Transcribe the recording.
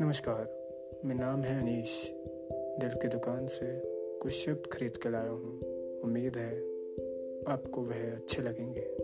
नमस्कार, मेरा नाम है अनीश। दिल की दुकान से कुछ शब्द खरीद कर लाया हूँ। उम्मीद है आपको वह अच्छे लगेंगे।